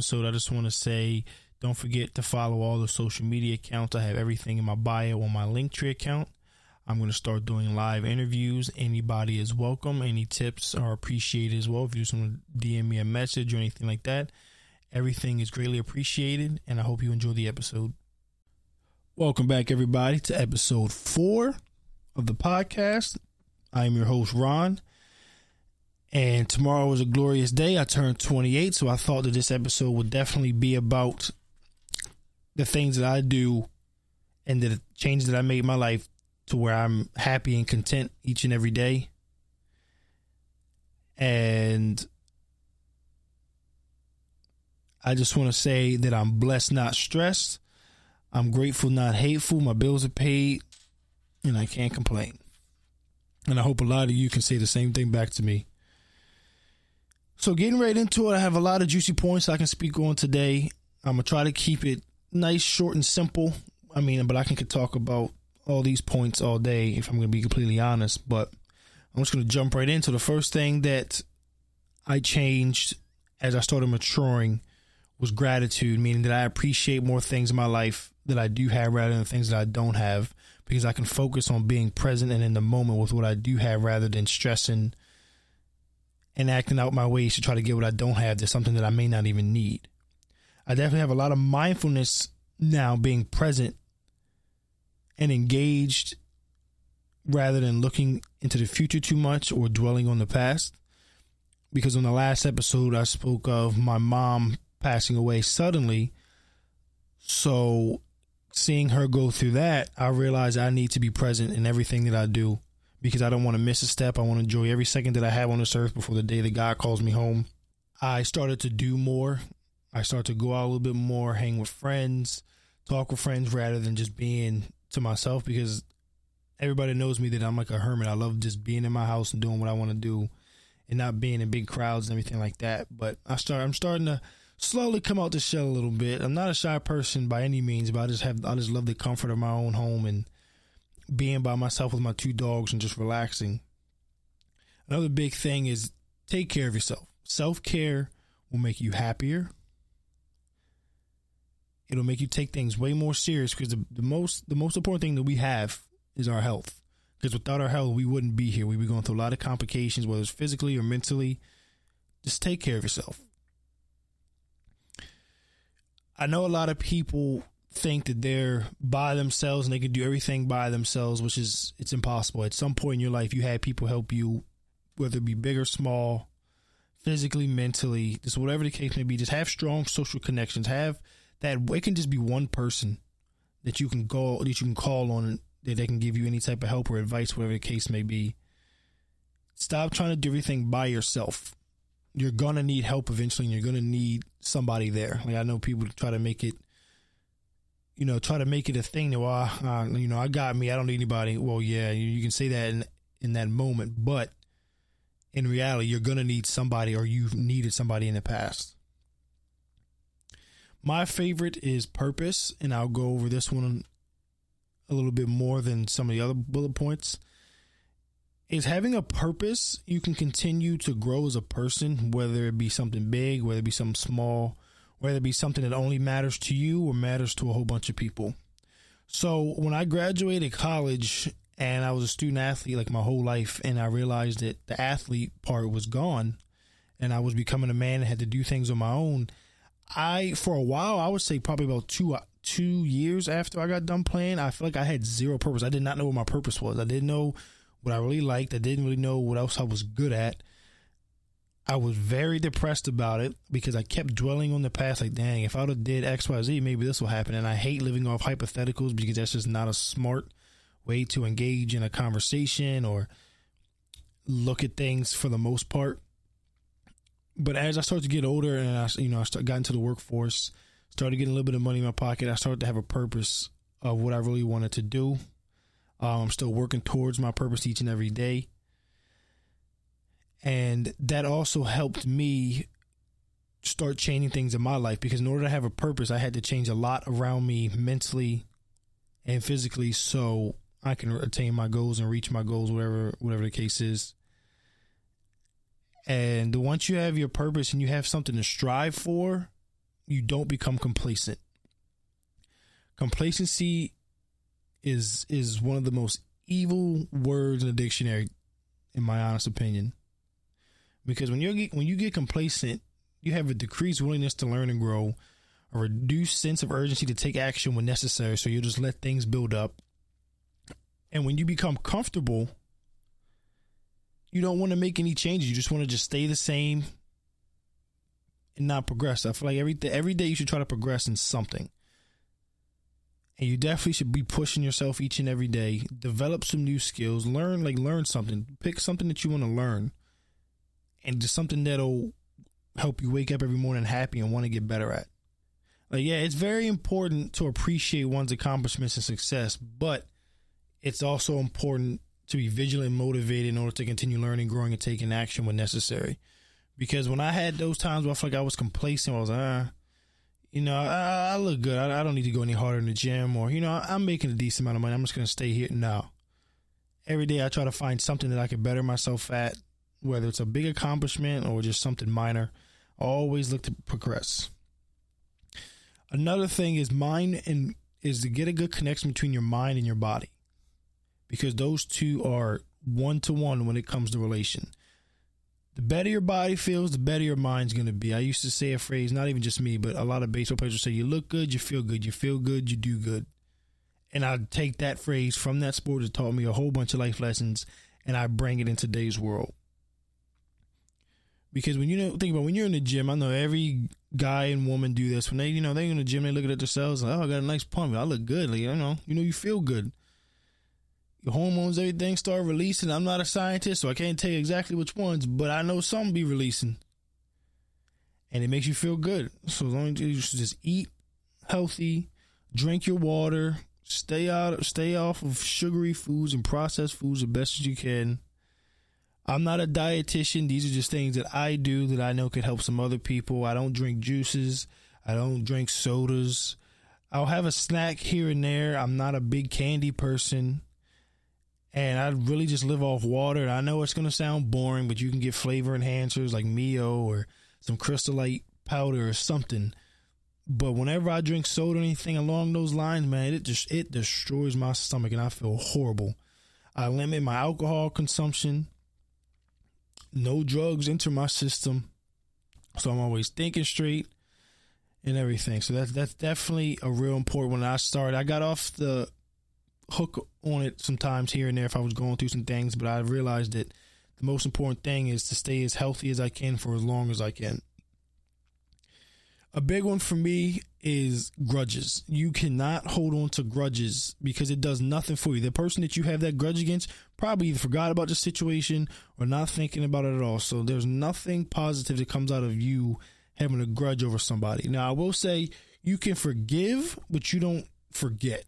episode, I just want to say don't forget to follow all the social media accounts. I have everything in my bio on my Linktree account. I'm going to start doing live interviews. Anybody is welcome. Any tips are appreciated as well. If you just want to DM me a message or anything like that, everything is greatly appreciated. And I hope you enjoy the episode. Welcome back, everybody, to episode four of the podcast. I am your host, Ron. And tomorrow was a glorious day. I turned 28, so I thought that this episode would definitely be about the things that I do and the changes that I made in my life to where I'm happy and content each and every day. And I just want to say that I'm blessed, not stressed. I'm grateful, not hateful. My bills are paid, and I can't complain. And I hope a lot of you can say the same thing back to me. So, getting right into it, I have a lot of juicy points I can speak on today. I'm to try to keep it nice, short, and simple. I mean, but I can talk about all these points all day if I'm to be completely honest. But I'm just to jump right into the first thing that I changed as I started maturing was gratitude, meaning that I appreciate more things in my life that I do have rather than things that I don't have because I can focus on being present and in the moment with what I do have rather than stressing and acting out my ways to try to get what I don't have to something that I may not even need. I definitely have a lot of mindfulness now being present and engaged rather than looking into the future too much or dwelling on the past. Because on the last episode, I spoke of my mom passing away suddenly. So, seeing her go through that, I realized I need to be present in everything that I do because I don't want to miss a step. I want to enjoy every second that I have on this earth before the day that God calls me home. I started to do more. I started to go out a little bit more, hang with friends, talk with friends rather than just being to myself because everybody knows me that I'm like a hermit. I love just being in my house and doing what I want to do and not being in big crowds and everything like that. But I start I'm starting to slowly come out the shell a little bit. I'm not a shy person by any means, but I just have I just love the comfort of my own home and being by myself with my two dogs and just relaxing. Another big thing is take care of yourself. Self care will make you happier. It'll make you take things way more serious because the, the most the most important thing that we have is our health. Because without our health, we wouldn't be here. We'd be going through a lot of complications, whether it's physically or mentally. Just take care of yourself. I know a lot of people think that they're by themselves and they can do everything by themselves, which is it's impossible. At some point in your life, you had people help you, whether it be big or small, physically, mentally, just whatever the case may be. Just have strong social connections. Have that. It can just be one person that you can go that you can call on that they can give you any type of help or advice, whatever the case may be. Stop trying to do everything by yourself. You're gonna need help eventually, and you're gonna need somebody there. Like I know people try to make it you know, try to make it a thing that, well, uh, you know, I got me. I don't need anybody. Well, yeah, you, you can say that in, in that moment, but in reality, you're going to need somebody or you've needed somebody in the past. My favorite is purpose, and I'll go over this one a little bit more than some of the other bullet points. Is having a purpose, you can continue to grow as a person, whether it be something big, whether it be something small, whether it be something that only matters to you or matters to a whole bunch of people. So when I graduated college and I was a student athlete like my whole life, and I realized that the athlete part was gone, and I was becoming a man and had to do things on my own. I for a while I would say probably about two two years after I got done playing, I feel like I had zero purpose. I did not know what my purpose was. I didn't know what I really liked. I didn't really know what else I was good at. I was very depressed about it because I kept dwelling on the past. Like, dang, if I would have did X, Y, Z, maybe this will happen. And I hate living off hypotheticals because that's just not a smart way to engage in a conversation or look at things for the most part. But as I started to get older and I, you know, I got into the workforce, started getting a little bit of money in my pocket, I started to have a purpose of what I really wanted to do. Um, I'm still working towards my purpose each and every day. And that also helped me start changing things in my life because in order to have a purpose, I had to change a lot around me mentally and physically so I can attain my goals and reach my goals, whatever whatever the case is. And once you have your purpose and you have something to strive for, you don't become complacent. Complacency is is one of the most evil words in the dictionary, in my honest opinion. Because when you when you get complacent, you have a decreased willingness to learn and grow, a reduced sense of urgency to take action when necessary. So you just let things build up. And when you become comfortable, you don't want to make any changes. You just want to just stay the same and not progress. I feel like every every day you should try to progress in something. And you definitely should be pushing yourself each and every day. Develop some new skills. Learn like learn something. Pick something that you want to learn. And just something that'll help you wake up every morning happy and want to get better at. Like yeah, it's very important to appreciate one's accomplishments and success, but it's also important to be vigilant and motivated in order to continue learning, growing, and taking action when necessary. Because when I had those times where I felt like I was complacent, I was like, ah, you know, I, I look good. I, I, don't need to go any harder in the gym, or you know, I'm making a decent amount of money. I'm just gonna stay here. now. every day I try to find something that I can better myself at, whether it's a big accomplishment or just something minor. Always look to progress. Another thing is mind and is to get a good connection between your mind and your body because those two are one to one when it comes to relation. The better your body feels, the better your mind's going to be. I used to say a phrase, not even just me, but a lot of baseball players would say, You look good, you feel good. You feel good, you do good. And I take that phrase from that sport that taught me a whole bunch of life lessons and I bring it in today's world. Because when you know, think about when you're in the gym, I know every guy and woman do this. When they, you know, they're in the gym, they look at themselves like, oh, I got a nice pump. I look good. Like, you know, you know, you feel good your hormones, everything start releasing. I'm not a scientist, so I can't tell you exactly which ones, but I know some be releasing. And it makes you feel good. So as long as you just eat healthy, drink your water, stay out stay off of sugary foods and processed foods as best as you can. I'm not a dietitian. These are just things that I do that I know could help some other people. I don't drink juices. I don't drink sodas. I'll have a snack here and there. I'm not a big candy person and I really just live off water. And I know it's going to sound boring, but you can get flavor enhancers like Mio or some Crystal Light powder or something. But whenever I drink soda or anything along those lines, man, it just it destroys my stomach and I feel horrible. I limit my alcohol consumption. No drugs enter my system. So I'm always thinking straight and everything. So that's that's definitely a real important when I started. I got off the hook on it sometimes here and there if I was going through some things, but I realized that the most important thing is to stay as healthy as I can for as long as I can. A big one for me is grudges. You cannot hold on to grudges because it does nothing for you. The person that you have that grudge against probably either forgot about the situation or not thinking about it at all. So there's nothing positive that comes out of you having a grudge over somebody. Now, I will say you can forgive, but you don't forget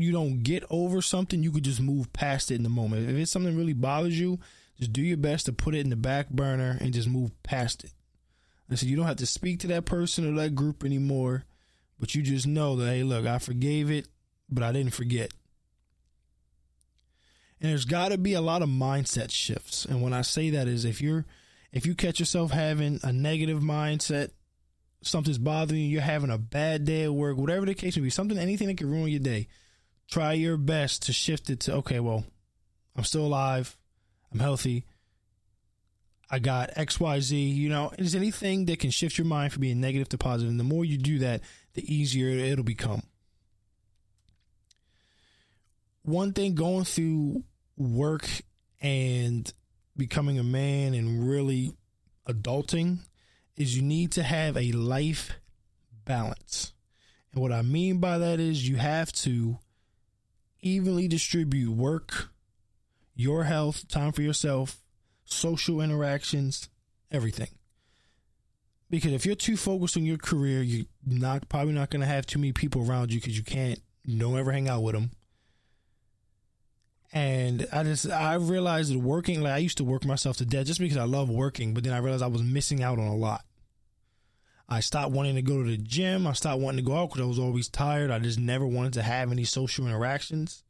you don't get over something, you could just move past it in the moment. If it's something really bothers you, just do your best to put it in the back burner and just move past it. I said you don't have to speak to that person or that group anymore, but you just know that hey, look, I forgave it, but I didn't forget. And there's got to be a lot of mindset shifts. And when I say that is if you're if you catch yourself having a negative mindset, something's bothering you, you're having a bad day at work, whatever the case may be, something anything that can ruin your day try your best to shift it to okay, well, I'm still alive, I'm healthy, I got XYZ, you know, is anything that can shift your mind from being negative to positive. And the more you do that, the easier it'll become. One thing going through work and becoming a man and really adulting is you need to have a life balance. And what I mean by that is you have to evenly distribute work, your health, time for yourself, social interactions, everything. Because if you're too focused on your career, you're not probably not going to have too many people around you because you can't, don't ever hang out with them. And I just I realized that working like I used to work myself to death just because I love working, but then I realized I was missing out on a lot. I stopped wanting to go to the gym. I stopped wanting to go out because I was always tired. I just never wanted to have any social interactions.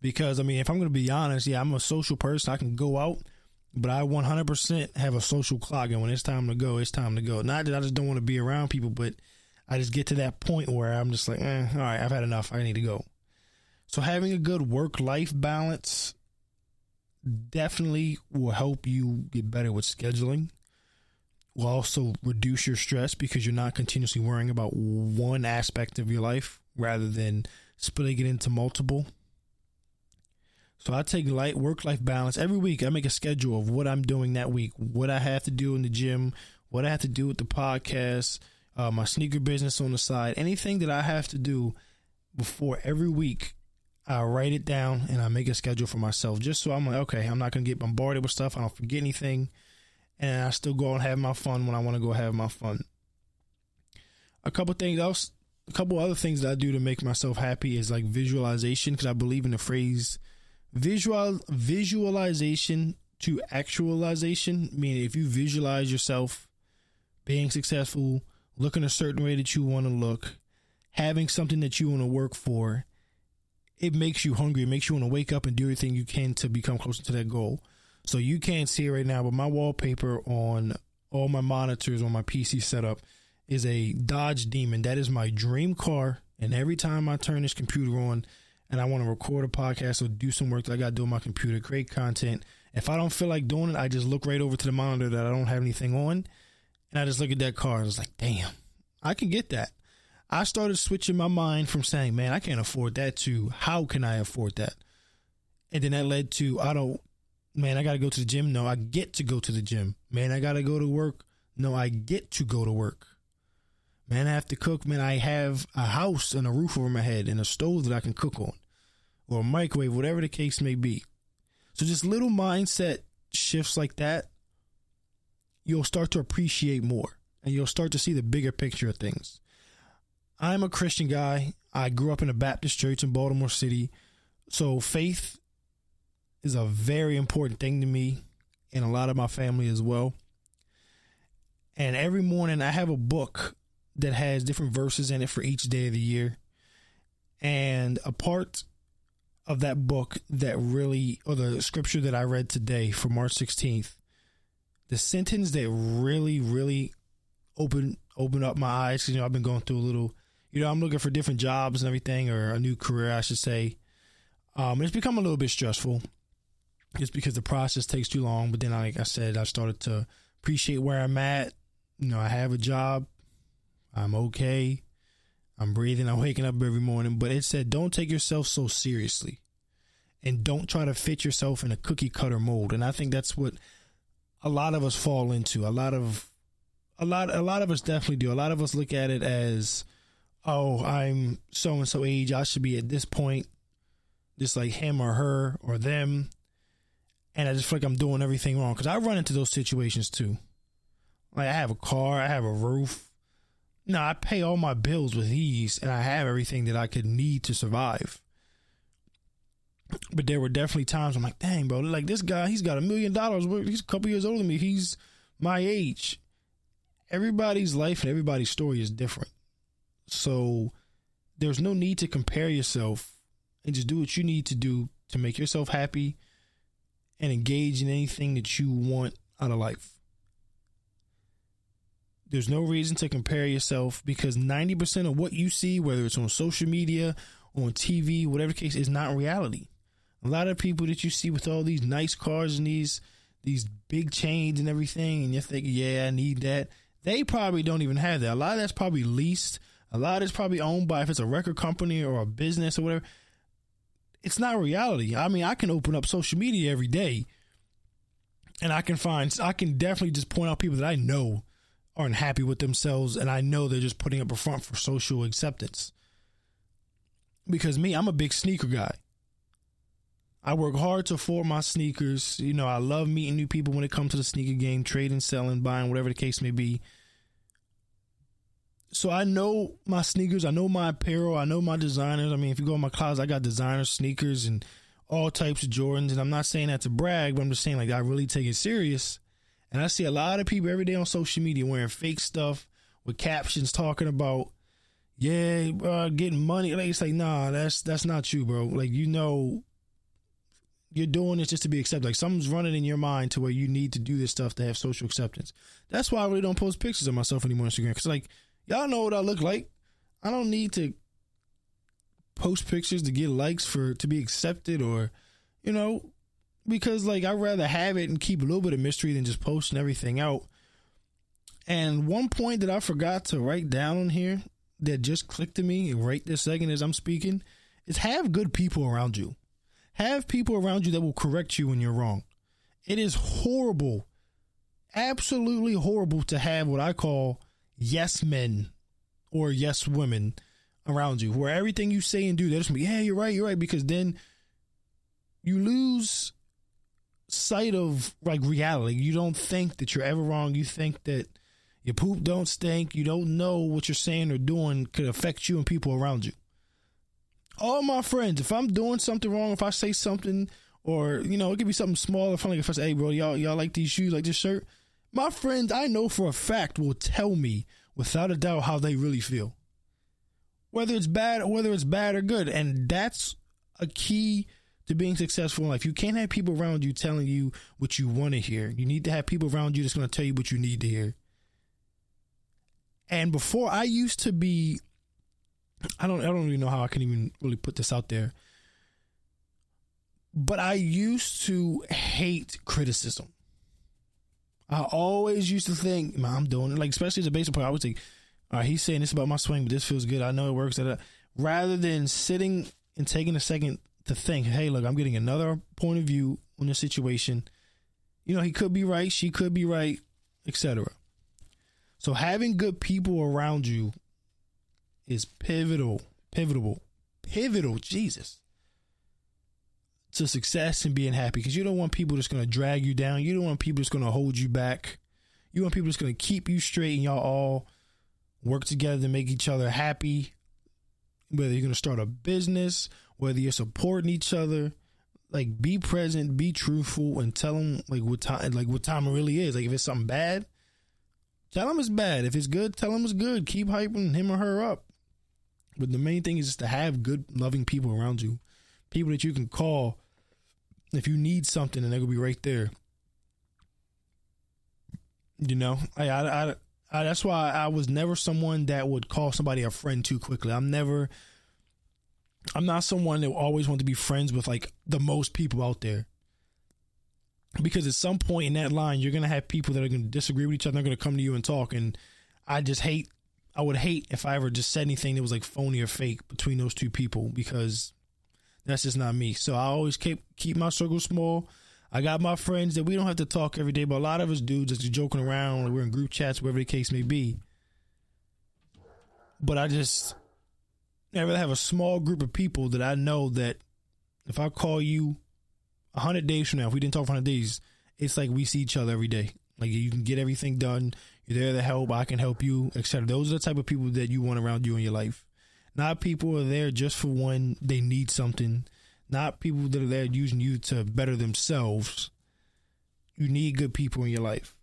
Because, I mean, if I'm going to be honest, yeah, I'm a social person. I can go out But I 100% have a social clock, and when it's time to go, it's time to go. Not that I just don't want to be around people, but I just get to that point where I'm just like, eh, all right, I've had enough. I need to go. So having a good work life balance definitely will help you get better with scheduling. Will also reduce your stress because you're not continuously worrying about one aspect of your life rather than splitting it into multiple. So I take light work life balance every week. I make a schedule of what I'm doing that week, what I have to do in the gym, what I have to do with the podcast, uh, my sneaker business on the side, anything that I have to do before every week. I write it down and I make a schedule for myself just so I'm like, okay, I'm not gonna get bombarded with stuff. I don't forget anything, and I still go and have my fun when I want to go have my fun. A couple things else, a couple other things that I do to make myself happy is like visualization because I believe in the phrase visual visualization to actualization meaning if you visualize yourself being successful looking a certain way that you want to look having something that you want to work for it makes you hungry. It makes you want to wake up and do everything you can to become closer to that goal. So you can't see it right now but my wallpaper on all my monitors on my pc setup is a dodge demon. That is my dream car and every time i turn this computer on and I want to record a podcast or do some work that I got to do on my computer, create content. If I don't feel like doing it, I just look right over to the monitor that I don't have anything on, and I just look at that car and it's like, damn, I can get that. I started switching my mind from saying, man, I can't afford that to how can I afford that? And then that led to, I don't, man, I got to go to the gym. No, I get to go to the gym. Man, I got to go to work. No, I get to go to work. Man, I have to cook. Man, I have a house and a roof over my head and a stove that I can cook on or a microwave, whatever the case may be. So just little mindset shifts like that, you'll start to appreciate more and you'll start to see the bigger picture of things. I'm a Christian guy. I grew up in a Baptist church in Baltimore City. So faith is a very important thing to me and a lot of my family as well. And every morning I have a book that has different verses in it for each day of the year. And a part of that book that really, or the scripture that I read today for March 16th, the sentence that really, really opened opened up my eyes. You know, I've been going through a little. You know, I'm looking for different jobs and everything, or a new career, I should say. Um, it's become a little bit stressful, just because the process takes too long. But then, like I said, I started to appreciate where I'm at. You know, I have a job. I'm okay. I'm breathing, I'm waking up every morning, but it said don't take yourself so seriously and don't try to fit yourself in a cookie cutter mold. And I think that's what a lot of us fall into. A lot of a lot a lot of us definitely do. A lot of us look at it as oh, I'm so and so age, I should be at this point just like him or her or them. And I just feel like I'm doing everything wrong because I run into those situations too. Like I have a car, I have a roof, no, I pay all my bills with ease and I have everything that I could need to survive. But there were definitely times I'm like, dang, bro, like this guy, he's got a million dollars. He's a couple years older than me. He's my age. Everybody's life and everybody's story is different. So there's no need to compare yourself and just do what you need to do to make yourself happy and engage in anything that you want out of life. There's no reason to compare yourself because 90% of what you see, whether it's on social media, on TV, whatever case, is not reality. A lot of people that you see with all these nice cars and these these big chains and everything, and you're thinking, yeah, I need that. They probably don't even have that. A lot of that's probably leased. A lot is probably owned by if it's a record company or a business or whatever. It's not reality. I mean, I can open up social media every day and I can find I can definitely just point out people that I know aren't happy with themselves and I know they're just putting up a front for social acceptance. Because me, I'm a big sneaker guy. I work hard to afford my sneakers. You know, I love meeting new people when it comes to the sneaker game, trading, selling, buying, whatever the case may be. So I know my sneakers, I know my apparel, I know my designers. I mean, if you go in my closet, I got designer sneakers and all types of Jordans. And I'm not saying that to brag, but I'm just saying like I really take it serious. And I see a lot of people every day on social media wearing fake stuff with captions talking about, yeah, uh, getting money. Like it's like, nah, that's that's not you, bro. Like you know, you're doing this just to be accepted. Like something's running in your mind to where you need to do this stuff to have social acceptance. That's why I really don't post pictures of myself anymore on Instagram. Because like y'all know what I look like. I don't need to post pictures to get likes for to be accepted or you know because like I'd rather have it and keep a little bit of mystery than just posting everything out. And one point that I forgot to write down on here that just clicked to me right this second as I'm speaking is have good people around you. Have people around you that will correct you when you're wrong. It is horrible, absolutely horrible to have what I call yes men or yes women around you, where everything you say and do, they're just be, yeah, you're right, you're right, because then you lose sight of like reality. You don't think that you're ever wrong. You think that your poop don't stink. You don't know what you're saying or doing could affect you and people around you. All my friends, if I'm doing something wrong, if I say something or you know, it could be something small. If I'm like, if I say, "Hey, bro, y'all y'all like these shoes, like this shirt," my friends, I know for a fact will tell me without a doubt how they really feel, whether it's bad, whether it's bad or good, and that's a key to being successful in life. You can't have people around you telling you what you want to hear. You need to have people around you that's going to tell you what you need to hear. And before I used to be I don't I don't even know how I can even really put this out there. But I used to hate criticism. I always used to think, man, I'm doing it. Like, especially as a baseball player, I would think, all right, he's saying this about my swing, but this feels good. I know it works. Rather than sitting and taking a second to think, hey, look, I'm getting another point of view on the situation. You know, he could be right, she could be right, etc. So having good people around you is pivotal, pivotal, pivotal, Jesus, to success and being happy. Because you don't want people that's going to drag you down. You don't want people that's going to hold you back. You want people that's going to keep you straight and y'all all work together to make each other happy. Whether you're going to start a business, whether you're supporting each other, like be present, be truthful, and tell them like what time, like what time it really is. Like if it's something bad, tell them it's bad. If it's good, tell them it's good. Keep hyping him or her up. But the main thing is just to have good, loving people around you, people that you can call if you need something, and they're gonna be right there. You know, I, I, I, I, that's why I was never someone that would call somebody a friend too quickly. I'm never. I'm not someone that always want to be friends with like the most people out there. Because at some point in that line, you're gonna have people that are gonna disagree with each other. They're gonna come to you and talk, and I just hate I would hate if I ever just said anything that was like phony or fake between those two people because that's just not me. So I always keep keep my circle small. I got my friends that we don't have to talk every day, but a lot of us dudes just joking around, we're in group chats, whatever the case may be. But I just never have a small group of people that I know that if I call you hundred days from now, if we didn't talk for hundred days, it's like we see each other every day. Like you can get everything done. You're there to help. I can help you, etc. Those are the type of people that you want around you in your life. Not people are there just for when they need something. Not people that are there using you to better themselves. You need good people in your life.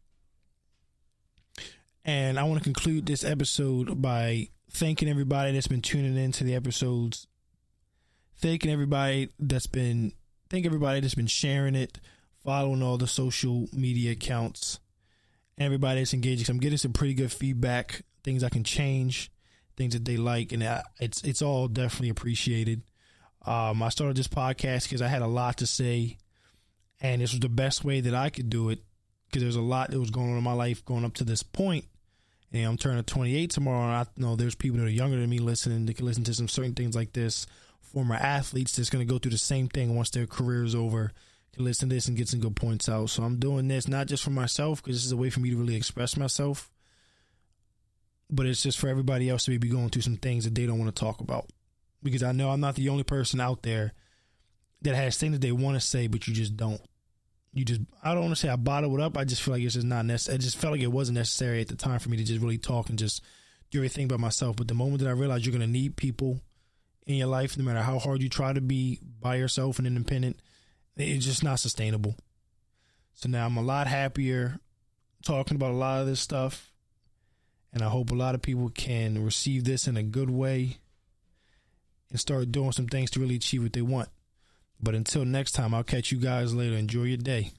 And I want to conclude this episode by thanking everybody that's been tuning in to the episodes. Thanking everybody that's been thank everybody that's been sharing it, following all the social media accounts everybody that's engaging. I'm getting some pretty good feedback, things I can change, things that they like, and it's it's all definitely appreciated. Um, I started this podcast because I had a lot to say, and this was the best way that I could do it because there's a lot that was going on in my life going up to this point. And I'm turning 28 tomorrow, and I know there's people that are younger than me listening. They can listen to some certain things like this. Former athletes that's going to go through the same thing once their career is over can listen to this and get some good points out. So I'm doing this not just for myself because this is a way for me to really express myself, but it's just for everybody else to be going through some things that they don't want to talk about. Because I know I'm not the only person out there that has things that they want to say, but you just don't. You just, I don't want to say I bottled it up. I just feel like it's just not necessary. I just felt like it wasn't necessary at the time for me to just really talk and just do everything by myself. But the moment that I realized you're going to need people in your life, no matter how hard you try to be by yourself and independent, it's just not sustainable. So now I'm a lot happier talking about a lot of this stuff. And I hope a lot of people can receive this in a good way and start doing some things to really achieve what they want. But until next time, I'll catch you guys later. Enjoy your day.